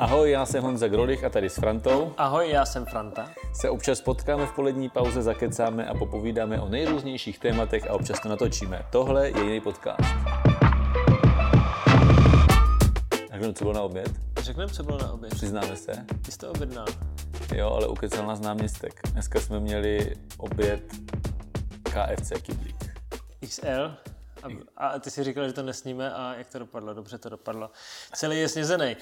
Ahoj, já jsem Honza Grolich a tady s Frantou Ahoj, já jsem Franta. se občas potkáme v polední pauze, zakecáme a popovídáme o nejrůznějších tématech a občas to natočíme. Tohle je jiný podcast. Řeknu, co bylo na oběd? Řekneme, co bylo na oběd. Přiznáme se. Ty jsi to objednal. Jo, ale ukecal nás náměstek. Dneska jsme měli oběd KFC Kyblík. XL. A, a ty si říkal, že to nesníme a jak to dopadlo? Dobře to dopadlo. Celý je snězený.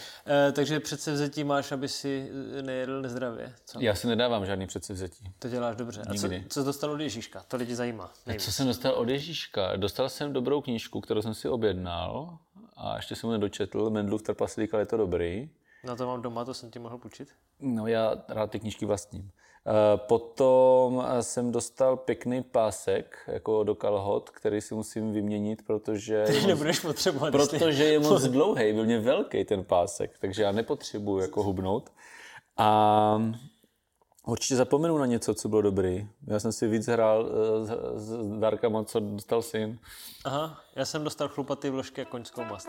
E, takže přece vzetí máš, aby si nejedl nezdravě. Co? Já si nedávám žádný předsevzetí. To děláš dobře. A co, Nikdy. co jsi dostal od Ježíška? To lidi zajímá. nejvíc. Co jsem dostal od Ježíška? Dostal jsem dobrou knížku, kterou jsem si objednal a ještě jsem ho nedočetl. Mendlův trpaslík, ale je to dobrý. Na to mám doma, to jsem ti mohl půjčit. No, já rád ty knížky vlastním. Eh, Potom eh, jsem dostal pěkný pásek jako do kalhot, který si musím vyměnit, protože je moc, Nebudeš potřebovat. protože je moc dlouhý, byl mě velký ten pásek, takže já nepotřebuji jako hubnout. A určitě zapomenu na něco, co bylo dobrý. Já jsem si víc hrál eh, s, s dárkama, co dostal syn. Aha, já jsem dostal chlupatý vložky a koňskou mast.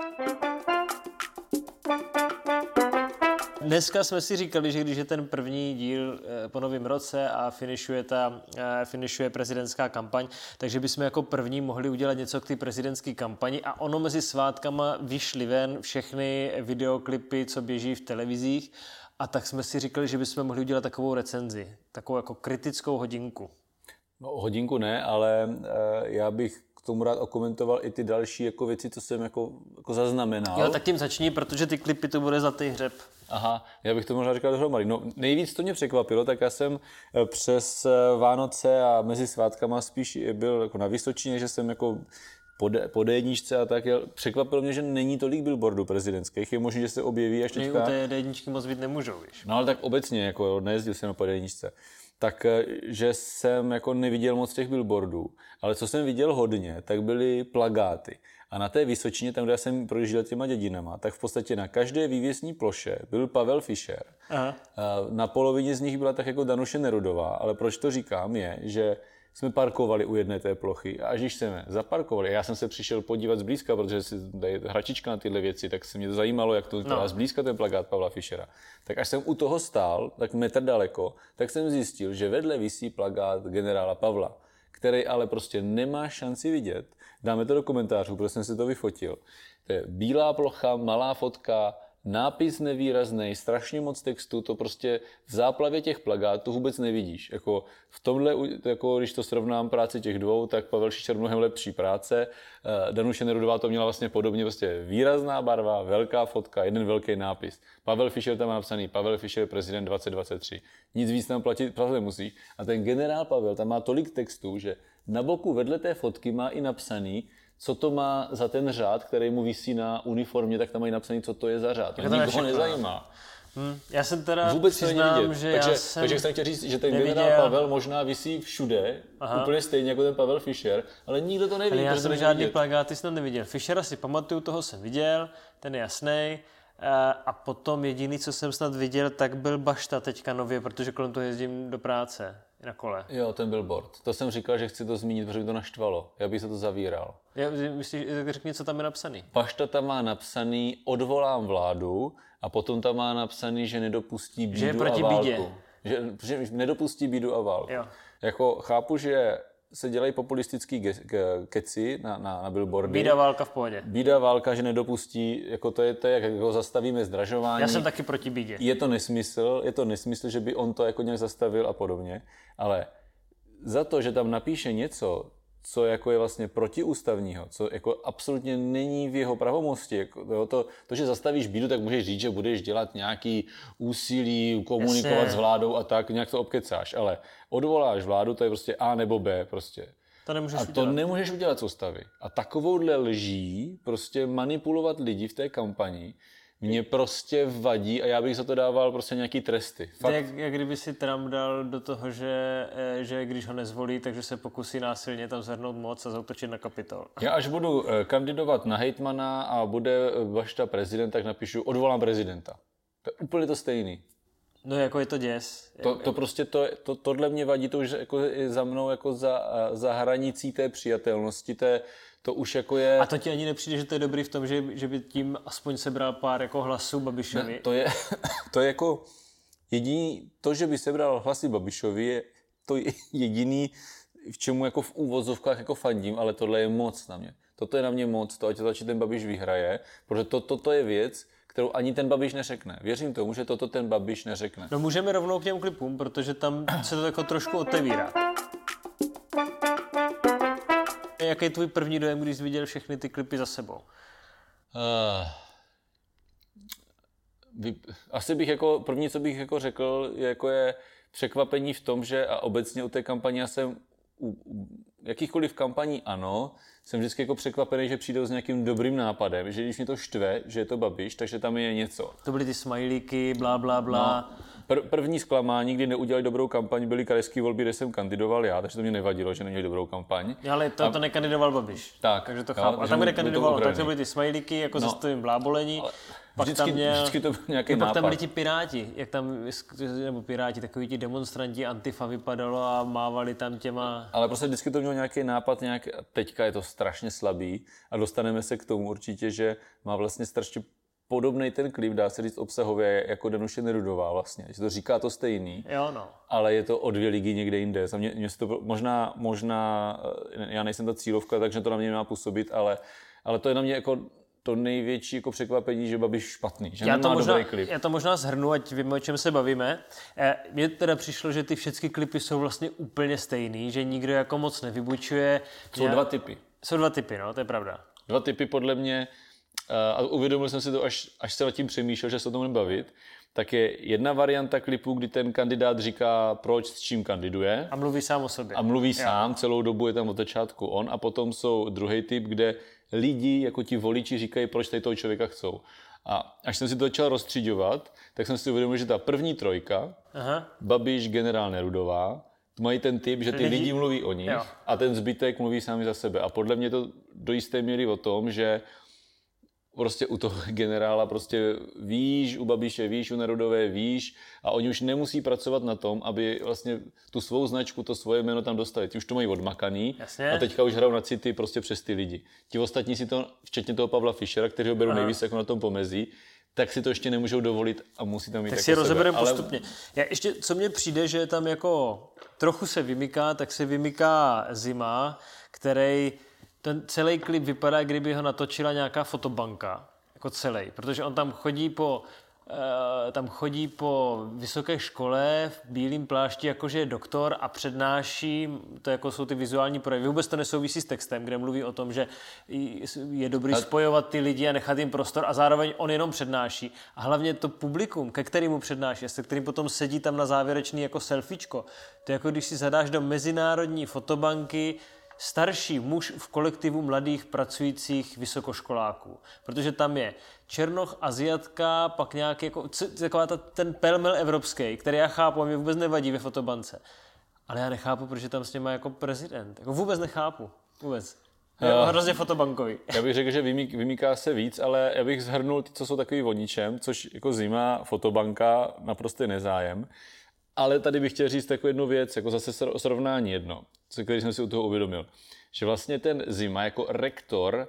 Dneska jsme si říkali, že když je ten první díl eh, po novém roce a finišuje, ta, eh, finišuje prezidentská kampaň, takže bychom jako první mohli udělat něco k té prezidentské kampani a ono mezi svátkama vyšly ven všechny videoklipy, co běží v televizích a tak jsme si říkali, že bychom mohli udělat takovou recenzi, takovou jako kritickou hodinku. No, hodinku ne, ale eh, já bych k tomu rád okomentoval i ty další jako věci, co jsem jako, jako zaznamenal. Jo, tak tím začni, protože ty klipy to bude za ty hřeb. Aha, já bych to možná říkal dohromady. No, nejvíc to mě překvapilo, tak já jsem eh, přes eh, Vánoce a mezi svátkama spíš byl jako na Vysočině, že jsem jako po, D- po D1 a tak jel. Překvapilo mě, že není tolik billboardů prezidentských. Je možné, že se objeví až Že u teďka. té jedničky moc být nemůžou, víš. No ale tak obecně, jako nejezdil jsem na po D1. Tak, eh, že jsem jako neviděl moc těch billboardů, ale co jsem viděl hodně, tak byly plagáty. A na té Vysočině, tam, kde jsem projížděl těma dědinama, tak v podstatě na každé vývěsní ploše byl Pavel Fischer. Aha. Na polovině z nich byla tak jako Danuše Nerudová, ale proč to říkám je, že jsme parkovali u jedné té plochy a až když jsme zaparkovali, já jsem se přišel podívat zblízka, protože si dají hračička na tyhle věci, tak se mě to zajímalo, jak to vypadá No. no. zblízka ten plagát Pavla Fischera. Tak až jsem u toho stál, tak metr daleko, tak jsem zjistil, že vedle visí plagát generála Pavla, který ale prostě nemá šanci vidět. Dáme to do komentářů, protože jsem si to vyfotil. To je bílá plocha, malá fotka, nápis nevýrazný, strašně moc textu, to prostě v záplavě těch plagátů vůbec nevidíš. Jako v tomhle, jako když to srovnám práci těch dvou, tak Pavel Šišer mnohem lepší práce. Eh, Danuše Nerudová to měla vlastně podobně, prostě výrazná barva, velká fotka, jeden velký nápis. Pavel Fischer tam má napsaný, Pavel Fischer prezident 2023. Nic víc tam platit, platit nemusí. A ten generál Pavel tam má tolik textů, že na boku vedle té fotky má i napsaný, co to má za ten řád, který mu visí na uniformě, tak tam mají napsaný, co to je za řád. To to nikoho nezajímá. Hm, já jsem teda Vůbec přiznám, že takže, já jsem... takže jsem chtěl říct, že ten neviděl- generál Pavel možná visí všude, Aha. Úplně stejně jako ten Pavel Fischer, ale nikdo to neví. Ale já jsem žádný vidět. plagáty snad neviděl. Fischera si pamatuju, toho jsem viděl, ten je jasný. A potom jediný, co jsem snad viděl, tak byl Bašta teďka nově, protože kolem toho jezdím do práce na kole. Jo, ten billboard. To jsem říkal, že chci to zmínit, protože by to naštvalo. Já bych se to zavíral. Já, myslíš, řekni, co tam je napsaný. Pašta tam má napsaný odvolám vládu a potom tam má napsaný, že nedopustí bídu Že je proti a válku. bídě. Že, že nedopustí bídu a válku. Jo. Jako chápu, že se dělají populistický ge- ke- keci na, na, na billboardy. Bída válka v pohodě. Bída, válka, že nedopustí, jako to je, to jak jako zastavíme zdražování. Já jsem taky proti bídě. Je to nesmysl, je to nesmysl, že by on to jako nějak zastavil a podobně, ale za to, že tam napíše něco, co jako je vlastně protiústavního, co jako absolutně není v jeho pravomosti. Jako, jo, to, to, že zastavíš bídu, tak můžeš říct, že budeš dělat nějaký úsilí, komunikovat Jasně. s vládou a tak, nějak to obkecáš, ale odvoláš vládu, to je prostě A nebo B prostě. To nemůžeš A to udělat. nemůžeš udělat z ústavy. A takovouhle lží, prostě manipulovat lidi v té kampani, mě prostě vadí a já bych za to dával prostě nějaký tresty. Fakt. jak, jak kdyby si Trump dal do toho, že, eh, že když ho nezvolí, takže se pokusí násilně tam zhrnout moc a zautočit na kapitol. Já až budu eh, kandidovat na hejtmana a bude eh, Bašta prezident, tak napíšu odvolám prezidenta. To je úplně to stejný. No jako je to děs. To, to prostě, to, to, tohle mě vadí, to už jako je za mnou jako za, za hranicí té přijatelnosti, té, to už jako je... A to ti ani nepřijde, že to je dobrý v tom, že, že by tím aspoň sebral pár jako hlasů Babišovi? Ne, to je, to je jako jediný, to, že by sebral hlasy Babišovi, je to jediný, v čemu jako v úvozovkách jako fandím, ale tohle je moc na mě. Toto je na mě moc, to, ať to ten Babiš vyhraje, protože to, toto je věc, kterou ani ten Babiš neřekne. Věřím tomu, že toto ten Babiš neřekne. No můžeme rovnou k těm klipům, protože tam se to jako trošku otevírá. Jaký je tvůj první dojem, když jsi viděl všechny ty klipy za sebou? Uh, vy, asi bych jako, první, co bych jako řekl, je, jako je překvapení v tom, že a obecně u té kampaně jsem u, u jakýchkoliv kampaní ano, jsem vždycky jako překvapený, že přijdou s nějakým dobrým nápadem, že když mě to štve, že je to babiš, takže tam je něco. To byly ty smajlíky, blá, blá, blá. No, pr- první zklamání, kdy neudělali dobrou kampaň, byly krajské volby, kde jsem kandidoval já, takže to mě nevadilo, že neměli dobrou kampaň. Ale to, a... to nekandidoval Babiš. Tak, takže to chápu. a tam, kde kandidoval, tak to byly ty smajlíky, jako no. se stovým blábolení. Ale pak vždycky, tam měl, vždycky to byl nějaký nápad. Pak tam byli ti piráti, jak tam, nebo piráti, takový ti demonstranti Antifa vypadalo a mávali tam těma... Ale prostě vždycky to mělo nějaký nápad, nějak, teďka je to strašně slabý a dostaneme se k tomu určitě, že má vlastně strašně podobný ten klip, dá se říct obsahově, jako Danuše Nerudová vlastně. Že to říká to stejný, jo, no. ale je to o dvě ligy někde jinde. Za mě, mě to, možná, možná, eh, já nejsem ta cílovka, takže to na mě má působit, ale, ale to je na mě jako to největší jako překvapení, že Babiš špatný, že já to možná, dobrý klip. Já to možná zhrnu, ať víme, o čem se bavíme. Eh, mně teda přišlo, že ty všechny klipy jsou vlastně úplně stejný, že nikdo jako moc nevybučuje. Jsou já... dva typy. Jsou dva typy, no, to je pravda. Dva typy podle mě, eh, a uvědomil jsem si to, až, až se nad tím přemýšlel, že se o tom bavit, tak je jedna varianta klipu, kdy ten kandidát říká, proč, s čím kandiduje. A mluví sám o sobě. A mluví jo. sám, celou dobu je tam od začátku on. A potom jsou druhý typ, kde lidi, jako ti voliči, říkají, proč tady toho člověka chcou. A až jsem si to začal rozstříďovat, tak jsem si uvědomil, že ta první trojka, Aha. Babiš, generál Nerudová, mají ten typ, že ty lidi, lidi mluví o nich jo. a ten zbytek mluví sami za sebe. A podle mě to do jisté míry o tom, že prostě u toho generála prostě víš, u Babiše víš, u Nerudové víš a oni už nemusí pracovat na tom, aby vlastně tu svou značku, to svoje jméno tam dostali. Ti už to mají odmakaný Jasně. a teďka už hrajou na city prostě přes ty lidi. Ti ostatní si to, včetně toho Pavla Fischera, který ho berou nejvíc jako na tom pomezí, tak si to ještě nemůžou dovolit a musí tam mít Tak jako si rozebereme ale... postupně. Já ještě, co mně přijde, že tam jako trochu se vymyká, tak se vymyká Zima, který ten celý klip vypadá, kdyby ho natočila nějaká fotobanka, jako celý, protože on tam chodí po Uh, tam chodí po vysoké škole v bílém plášti, jakože je doktor a přednáší, to jako jsou ty vizuální projevy. Vůbec to nesouvisí s textem, kde mluví o tom, že je dobrý a... spojovat ty lidi a nechat jim prostor a zároveň on jenom přednáší. A hlavně to publikum, ke kterému přednáší, se kterým potom sedí tam na závěrečný jako selfiečko. To je jako když si zadáš do mezinárodní fotobanky starší muž v kolektivu mladých pracujících vysokoškoláků. Protože tam je Černoch, Aziatka, pak nějaký jako, taková ta, ten pelmel evropský, který já chápu a mě vůbec nevadí ve fotobance. Ale já nechápu, proč je tam s něma jako prezident. Jako vůbec nechápu. Vůbec. Je uh, hrozně fotobankový. Já bych řekl, že vymík, vymíká se víc, ale já bych zhrnul ty, co jsou takový voničem, což jako zima, fotobanka, naprosto nezájem. Ale tady bych chtěl říct jako jednu věc, jako zase srovnání jedno, co který jsem si u toho uvědomil. Že vlastně ten Zima jako rektor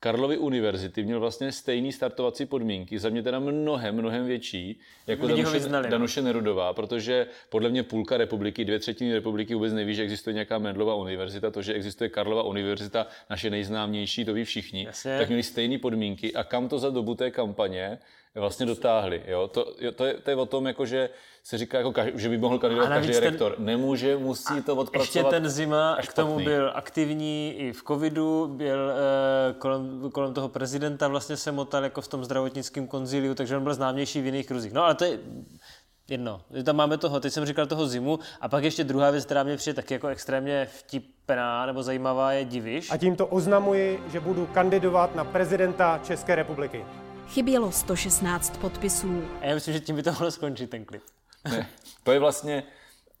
Karlovy univerzity měl vlastně stejný startovací podmínky, za mě teda mnohem, mnohem větší, jako Danuše, vyznali, no. Danuše Nerudová, protože podle mě půlka republiky, dvě třetiny republiky vůbec neví, že existuje nějaká Mendlova univerzita, to, že existuje Karlova univerzita, naše nejznámější, to ví všichni, Jasně. tak měli stejné podmínky a kam to za dobu té kampaně vlastně dotáhli. Jo? To, to, je, to je o tom, jako, že se říká, jako, že by mohl kandidovat každý ten, rektor. Nemůže, musí to odpracovat. Ještě ten Zima k tomu byl aktivní i v covidu, byl eh, kolem, kolem toho prezidenta, vlastně se motal jako v tom zdravotnickém konziliu, takže on byl známější v jiných kruzích. No ale to je jedno. Tam máme toho, teď jsem říkal toho zimu a pak ještě druhá věc, která mě přijde taky jako extrémně vtipná nebo zajímavá, je diviš. A tímto oznamuji, že budu kandidovat na prezidenta České republiky. Chybělo 116 podpisů. A já myslím, že tím by to mohlo skončit ten klip. Ne, to je vlastně...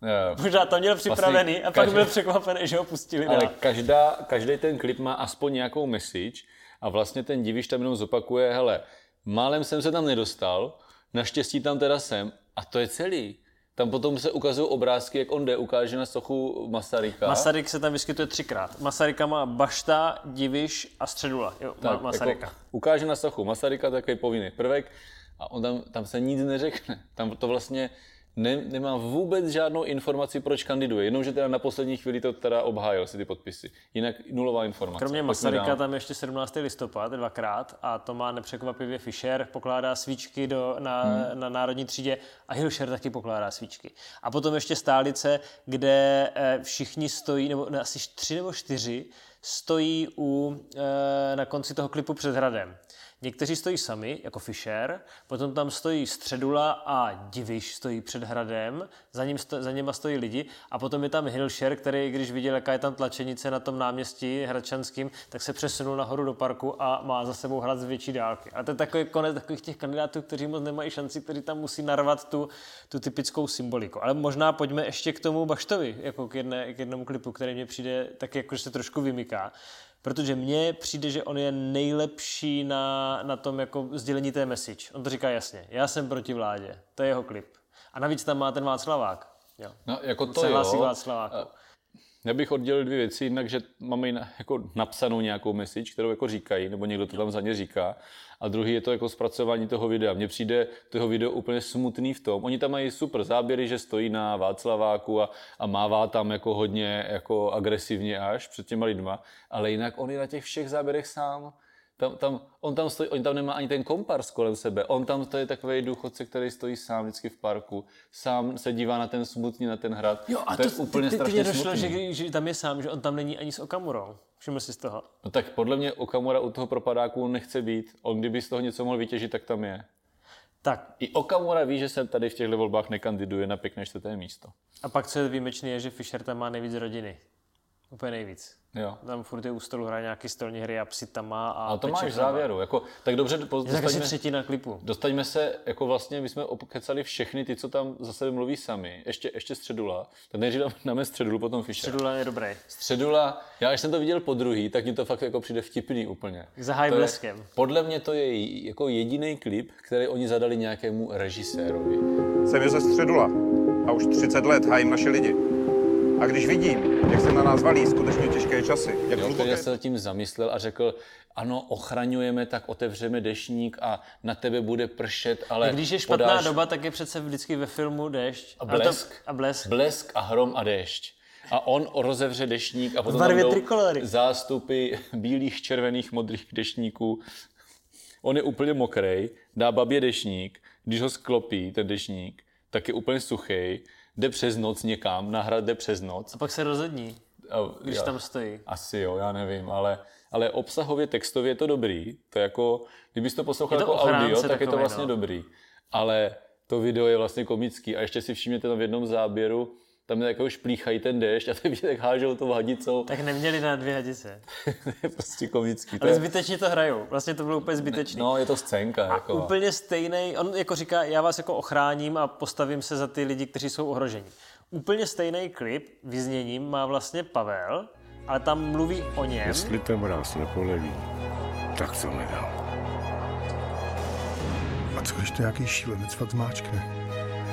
Uh, Možná to měl vlastně připravený vlastně a pak každý, byl překvapený, že ho pustili. Ale každá, každý ten klip má aspoň nějakou message a vlastně ten divíš tam jenom zopakuje, hele, málem jsem se tam nedostal, naštěstí tam teda jsem A to je celý. Tam potom se ukazují obrázky, jak on jde, ukáže na sochu Masaryka. Masaryk se tam vyskytuje třikrát. Masaryka má Bašta, Diviš a Středula. Jo, tak, Masaryka. Jako, ukáže na sochu Masaryka takový povinný prvek a on tam, tam se nic neřekne. Tam to vlastně ne, nemá vůbec žádnou informaci, proč kandiduje. Jenomže teda na poslední chvíli to teda obhájil si ty podpisy. Jinak nulová informace. Kromě Masaryka tam ještě 17. listopad dvakrát a to má nepřekvapivě Fischer, pokládá svíčky do, na, hmm. na národní třídě a Hilšer taky pokládá svíčky. A potom ještě stálice, kde eh, všichni stojí, nebo ne, asi tři nebo čtyři, stojí u, eh, na konci toho klipu před hradem. Někteří stojí sami, jako Fischer, potom tam stojí Středula a Diviš stojí před hradem, za, ním sto, za něma stojí lidi a potom je tam Hilšer, který, když viděl, jaká je tam tlačenice na tom náměstí hradčanským, tak se přesunul nahoru do parku a má za sebou hrad z větší dálky. A to je takový konec takových těch kandidátů, kteří moc nemají šanci, kteří tam musí narvat tu, tu typickou symboliku. Ale možná pojďme ještě k tomu Baštovi, jako k, jedné, k jednomu klipu, který mě přijde tak jako, že se trošku vymyká protože mně přijde, že on je nejlepší na, na tom jako sdělení té message. On to říká jasně, já jsem proti vládě, to je jeho klip. A navíc tam má ten Václavák. Jo. No, jako to jo. Václaváku. Já bych oddělil dvě věci, jednak, že máme jako napsanou nějakou message, kterou jako říkají, nebo někdo to tam za ně říká. A druhý je to jako zpracování toho videa. Mně přijde toho video úplně smutný v tom. Oni tam mají super záběry, že stojí na Václaváku a, a mává tam jako hodně jako agresivně až před těma lidma, ale jinak on je na těch všech záběrech sám tam, tam, on tam stojí, on tam nemá ani ten kompars kolem sebe. On tam to je takový důchodce, který stojí sám vždycky v parku. Sám se dívá na ten smutný, na ten hrad. Jo, a to, to je úplně ty, strašně ty došlo, že, že, tam je sám, že on tam není ani s Okamurou. Všiml si z toho? No tak podle mě Okamura u toho propadáku nechce být. On kdyby z toho něco mohl vytěžit, tak tam je. Tak. I Okamura ví, že se tady v těchto volbách nekandiduje na pěkné čtvrté místo. A pak, co je výjimečné, je, že Fischer tam má nejvíc rodiny. Úplně nejvíc. Jo. Tam furt je u stolu hraje nějaký stolní hry a psi tam má. A Ale to máš v závěru. Jako, tak dobře, dostaňme, je třetina klipu. Dostaňme se, jako vlastně, my jsme okecali všechny ty, co tam za sebe mluví sami. Ještě, ještě Středula. Tak nejdřív dáme Středulu, potom Fischer. Středula je dobrý. Středula, já když jsem to viděl po druhý, tak mi to fakt jako přijde vtipný úplně. Zahaj bleskem. Je, podle mě to je jako jediný klip, který oni zadali nějakému režisérovi. Jsem Josef Středula a už 30 let hájím naše lidi. A když vidím, jak se na nás valí skutečně těžké časy, jak jo, hluboké... se tím zamyslel a řekl, ano, ochraňujeme, tak otevřeme dešník a na tebe bude pršet, ale a Když je špatná podáš... doba, tak je přece vždycky ve filmu dešť. A blesk. A, to... a blesk. Blesk a hrom a déšť. A on rozevře dešník a potom tam jdou trikolory. zástupy bílých, červených, modrých dešníků. On je úplně mokrý, dá babě dešník, když ho sklopí, ten dešník, tak je úplně suchý jde přes noc někam, na hrad jde přes noc. A pak se rozední, a, když já, tam stojí. Asi jo, já nevím, ale, ale obsahově, textově je to dobrý. To jako, kdybys to poslouchal jako audio, tak je to vlastně no. dobrý. Ale to video je vlastně komický a ještě si všimněte tam v jednom záběru, tam jako už plíchají ten déšť a ty vidíte, jak hážou tou hadicou. Tak neměli na dvě hadice. to je prostě komický. Ale zbytečně to hrajou. Vlastně to bylo úplně zbytečné. No, je to scénka. A jako. úplně stejný. On jako říká, já vás jako ochráním a postavím se za ty lidi, kteří jsou ohroženi. Úplně stejný klip vyzněním má vlastně Pavel, ale tam mluví o něm. Jestli ten mráz nepoleví, tak to nedám. A co to nějaký šílenec fakt zmáčkne?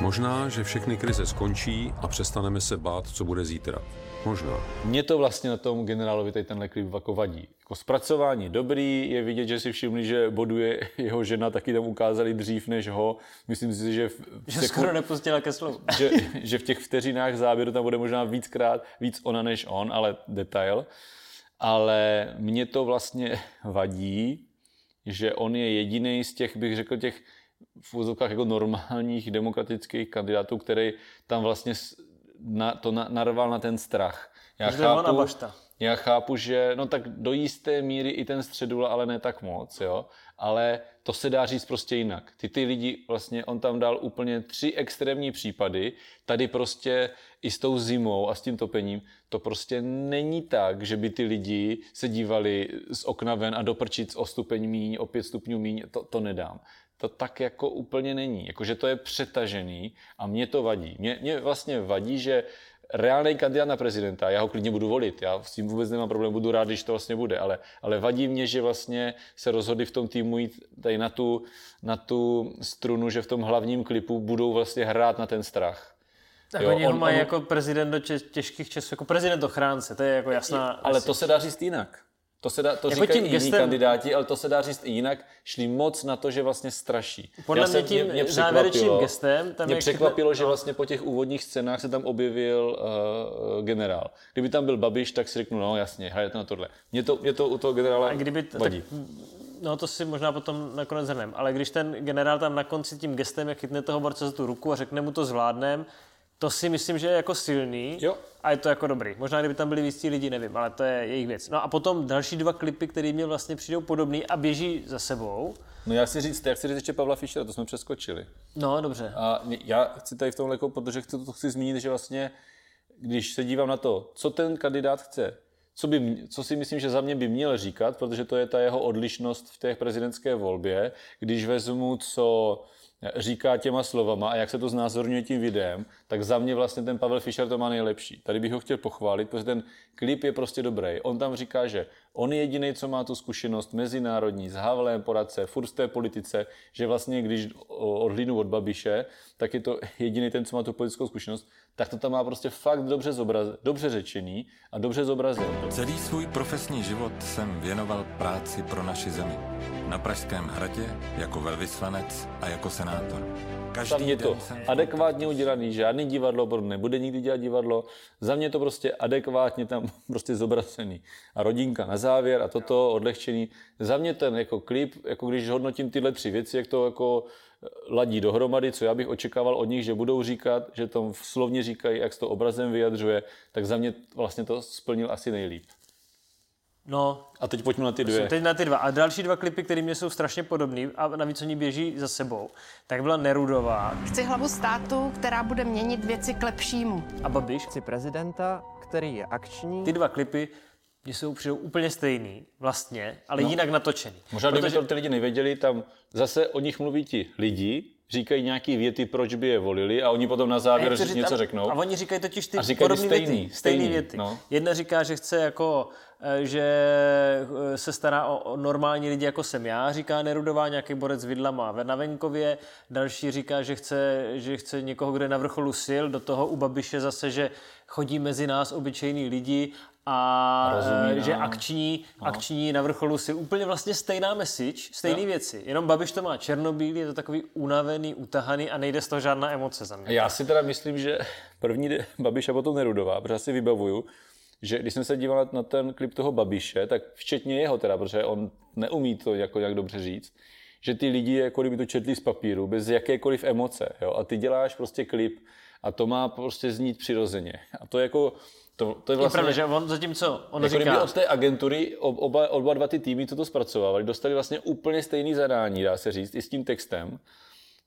Možná, že všechny krize skončí a přestaneme se bát, co bude zítra. Možná. Mně to vlastně na tom generálovi tady tenhle klip jako vadí. Jako zpracování dobrý, je vidět, že si všimli, že boduje jeho žena, taky tam ukázali dřív než ho. Myslím si, že... V, že skoro nepustila ke slovu. že, že v těch vteřinách záběru tam bude možná víckrát víc ona než on, ale detail. Ale mně to vlastně vadí, že on je jediný z těch, bych řekl, těch v úzovkách jako normálních demokratických kandidátů, který tam vlastně na, to na, narval na ten strach. Já chápu, bašta. já chápu, že no tak do jisté míry i ten středula, ale ne tak moc, jo. Ale to se dá říct prostě jinak. Ty ty lidi, vlastně on tam dal úplně tři extrémní případy. Tady prostě i s tou zimou a s tím topením, to prostě není tak, že by ty lidi se dívali z okna ven a doprčit o stupeň míň, o pět stupňů míň, to, to nedám to tak jako úplně není. Jakože to je přetažený a mě to vadí. Mě, mě vlastně vadí, že reálný kandidát na prezidenta, já ho klidně budu volit, já s tím vůbec nemám problém, budu rád, když to vlastně bude, ale, ale vadí mě, že vlastně se rozhodli v tom týmu jít tady na tu, na tu strunu, že v tom hlavním klipu budou vlastně hrát na ten strach. Tak jo, oni ho mají on, jako prezident do těžkých časů, jako prezident ochránce, to je jako jasná... Ale to se dá říct jinak. To se dá, to jako říkají jiní gestem... kandidáti, ale to se dá říct i jinak. Šli moc na to, že vlastně straší. Podle mě tím mě, mě závěrečným gestem... Tam mě překvapilo, chytne... že vlastně po těch úvodních scénách se tam objevil uh, generál. Kdyby tam byl Babiš, tak si řeknu, no jasně, hrajete na tohle. Mě to, mě to u toho generála A kdyby t- vadí. Tak, no to si možná potom nakonec hrnem, ale když ten generál tam na konci tím gestem, jak chytne toho borce za tu ruku a řekne mu to zvládnem, to si myslím, že je jako silný jo. a je to jako dobrý. Možná kdyby tam byli víc lidi, nevím, ale to je jejich věc. No a potom další dva klipy, které mě vlastně přijdou podobný a běží za sebou. No já chci říct, já chci říct ještě Pavla Fischera, to jsme přeskočili. No, dobře. A já chci tady v tom jako, protože chci, to chci zmínit, že vlastně, když se dívám na to, co ten kandidát chce, co, by, co si myslím, že za mě by měl říkat, protože to je ta jeho odlišnost v té prezidentské volbě, když vezmu, co říká těma slovama a jak se to znázorňuje tím videem, tak za mě vlastně ten Pavel Fischer to má nejlepší. Tady bych ho chtěl pochválit, protože ten klip je prostě dobrý. On tam říká, že on je jediný, co má tu zkušenost mezinárodní s Havlem, poradce, furt té politice, že vlastně když odhlídnu od Babiše, tak je to jediný ten, co má tu politickou zkušenost, tak to tam má prostě fakt dobře, zobraz, dobře řečený a dobře zobrazen. Celý svůj profesní život jsem věnoval práci pro naši zemi. Na Pražském hradě, jako velvyslanec a jako senátor. Každý Tam je to adekvátně udělaný, žádný divadlo, protože nebude nikdy dělat divadlo. Za mě to prostě adekvátně tam prostě zobrazený. A rodinka na závěr a toto odlehčený. Za mě ten jako klip, jako když hodnotím tyhle tři věci, jak to jako ladí dohromady, co já bych očekával od nich, že budou říkat, že to slovně říkají, jak se to obrazem vyjadřuje, tak za mě vlastně to splnil asi nejlíp. No. A teď pojďme na ty dvě. Teď na ty dva. A další dva klipy, které mě jsou strašně podobné a navíc oni běží za sebou, tak byla Nerudová. Chci hlavu státu, která bude měnit věci k lepšímu. A Babiš. Chci prezidenta, který je akční. Ty dva klipy mě jsou přijdou úplně stejný, vlastně, ale no. jinak natočený. Možná, Protože... kdyby to ty lidi nevěděli, tam zase o nich mluví ti lidi, říkají nějaký věty, proč by je volili a oni potom na závěr a něco řeknou. A oni říkají totiž ty podobné věty, stejný, stejný věty. No. Jedna říká, že chce jako, že eh, se stará o, normální lidi, jako jsem já, říká Nerudová, nějaký borec vidlama na venkově. Další říká, že chce, že chce někoho, kdo je na vrcholu sil, do toho u Babiše zase, že chodí mezi nás obyčejní lidi a Rozumím, že no. akční, no. akční na vrcholu si úplně vlastně stejná message, stejné no. věci. Jenom Babiš to má černobílý, je to takový unavený, utahaný a nejde z toho žádná emoce za mě. Já si teda myslím, že první Babiš a potom Nerudová, protože si vybavuju, že když jsem se díval na ten klip toho Babiše, tak včetně jeho teda, protože on neumí to jako jak dobře říct, že ty lidi jako kdyby to četli z papíru, bez jakékoliv emoce. Jo? A ty děláš prostě klip a to má prostě znít přirozeně. A to jako to, to je vlastně... Je pravda, že on zatímco on jako říká... od té agentury oba, oba dva ty týmy, co to zpracovávali, dostali vlastně úplně stejný zadání, dá se říct, i s tím textem,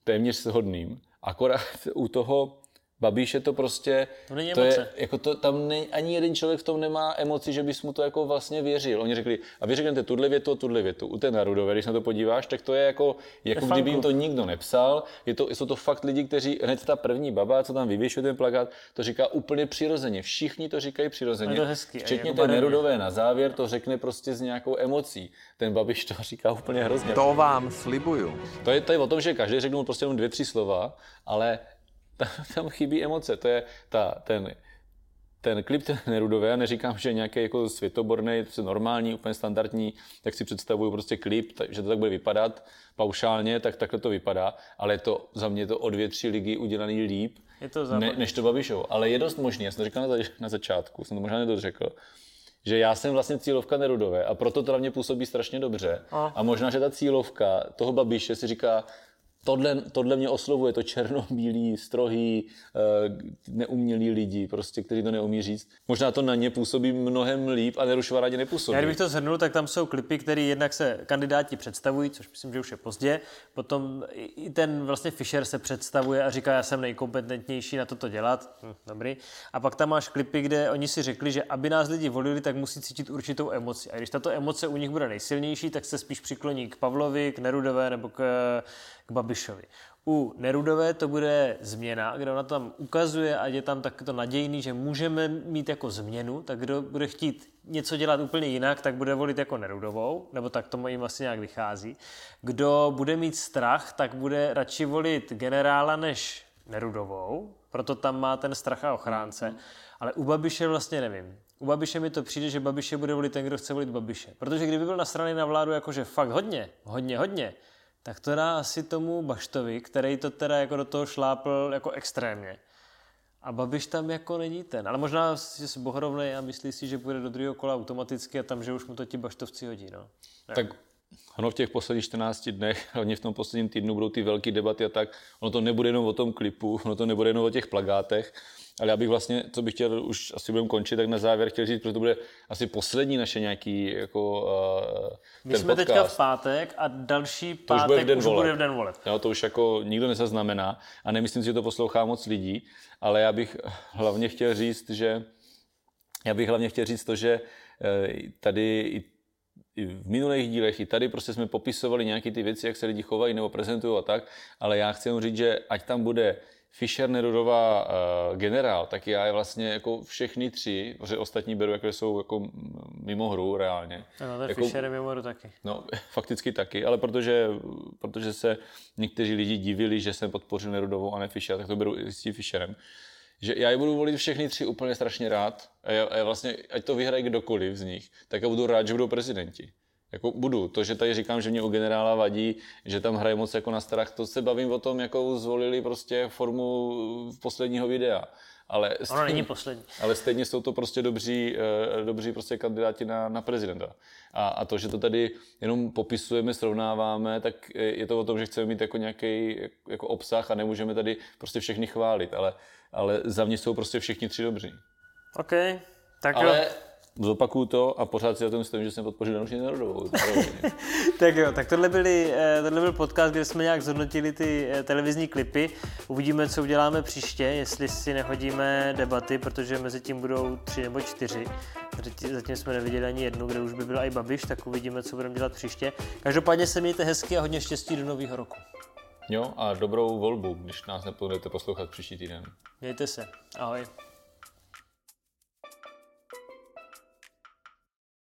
téměř shodným. Akorát u toho Babiše to prostě, to, není to je, jako to, tam ne, ani jeden člověk v tom nemá emoci, že bys mu to jako vlastně věřil. Oni řekli, a vy řeknete tuhle větu a tuhle větu. U té Narudové, když na to podíváš, tak to je jako, jako kdyby jim to nikdo nepsal. Je to, jsou to fakt lidi, kteří, hned ta první baba, co tam vyvěšuje ten plakát, to říká úplně přirozeně. Všichni to říkají přirozeně. Je to hezký, Včetně jako té Nerudové na závěr to řekne prostě s nějakou emocí. Ten Babiš to říká úplně hrozně. To vám slibuju. To je, to je o tom, že každý řeknul prostě jenom dvě, tři slova, ale tam chybí emoce. To je ta, ten, ten klip ten Nerudové, já neříkám, že nějaký jako světoborný, prostě normální, úplně standardní, tak si představuju prostě klip, že to tak bude vypadat paušálně, tak takhle to vypadá, ale je to za mě to o dvě, tři ligy udělaný líp, je to ne, než to Babišov. Ale je dost možný, já jsem to říkal na, na začátku, jsem to možná nedořekl, že já jsem vlastně cílovka Nerudové a proto to na mě působí strašně dobře. A, a možná, že ta cílovka toho Babiše si říká, tohle, tohle mě oslovuje, to černobílý, strohý, eh, neumělý lidi, prostě, kteří to neumí říct. Možná to na ně působí mnohem líp a Nerušvarádě nepůsobí. Já kdybych to zhrnul, tak tam jsou klipy, které jednak se kandidáti představují, což myslím, že už je pozdě. Potom i ten vlastně Fischer se představuje a říká, já jsem nejkompetentnější na toto dělat. Hm, dobrý. A pak tam máš klipy, kde oni si řekli, že aby nás lidi volili, tak musí cítit určitou emoci. A když tato emoce u nich bude nejsilnější, tak se spíš přikloní k Pavlovi, k Nerudové nebo k, k Babišovi. U Nerudové to bude změna, kde ona tam ukazuje a je tam tak to nadějný, že můžeme mít jako změnu, tak kdo bude chtít něco dělat úplně jinak, tak bude volit jako Nerudovou, nebo tak to jim asi nějak vychází. Kdo bude mít strach, tak bude radši volit generála než Nerudovou, proto tam má ten strach a ochránce. Ale u Babiše vlastně nevím. U Babiše mi to přijde, že Babiše bude volit ten, kdo chce volit Babiše. Protože kdyby byl na straně na vládu jakože fakt hodně, hodně, hodně, tak to dá asi tomu Baštovi, který to teda jako do toho šlápl jako extrémně. A Babiš tam jako není ten. Ale možná že se bohorovnej a myslí si, že půjde do druhého kola automaticky a tam, že už mu to ti Baštovci hodí. No. Tak ono v těch posledních 14 dnech, hlavně v tom posledním týdnu budou ty velké debaty a tak, ono to nebude jenom o tom klipu, ono to nebude jenom o těch plagátech, ale já bych vlastně, co bych chtěl, už asi budeme končit, tak na závěr chtěl říct, protože to bude asi poslední naše nějaký jako uh, My jsme podcast. teďka v pátek a další pátek to už bude v den, už voleb. Bude v den voleb. Jo, to už jako nikdo nezaznamená a nemyslím si, že to poslouchá moc lidí, ale já bych hlavně chtěl říct, že já bych hlavně chtěl říct to, že eh, tady i i v minulých dílech, i tady prostě jsme popisovali nějaké ty věci, jak se lidi chovají nebo prezentují a tak, ale já chci říct, že ať tam bude Fischer, Nerudová, uh, generál, tak já je vlastně jako všechny tři, protože ostatní beru, jako jsou jako mimo hru reálně. Ano, ten jako, Fischer je mimo hru taky. No, fakticky taky, ale protože, protože se někteří lidi divili, že jsem podpořil Nerudovou a ne Fischer, tak to beru i s tím Fischerem. Že já je budu volit všechny tři úplně strašně rád a já, a já vlastně, ať to vyhraje kdokoliv z nich, tak já budu rád, že budou prezidenti. Jako budu. To, že tady říkám, že mě u generála vadí, že tam hraje moc jako na strach, to se bavím o tom, jakou zvolili prostě formu posledního videa. Ale stejně, ono není poslední. Ale stejně jsou to prostě dobří, eh, dobří prostě kandidáti na, na prezidenta. A, a to, že to tady jenom popisujeme, srovnáváme, tak je to o tom, že chceme mít jako nějaký jako obsah a nemůžeme tady prostě všechny chválit. Ale, ale za mě jsou prostě všichni tři dobří. OK, tak ale, jo zopakuju to a pořád si za to myslím, že jsem podpořil Danuši Nerudovou. tak jo, tak tohle, byli, eh, tohle byl podcast, kde jsme nějak zhodnotili ty eh, televizní klipy. Uvidíme, co uděláme příště, jestli si nehodíme debaty, protože mezi tím budou tři nebo čtyři. Zatím jsme neviděli ani jednu, kde už by byl i Babiš, tak uvidíme, co budeme dělat příště. Každopádně se mějte hezky a hodně štěstí do nového roku. Jo, a dobrou volbu, když nás nebudete poslouchat příští týden. Mějte se. Ahoj.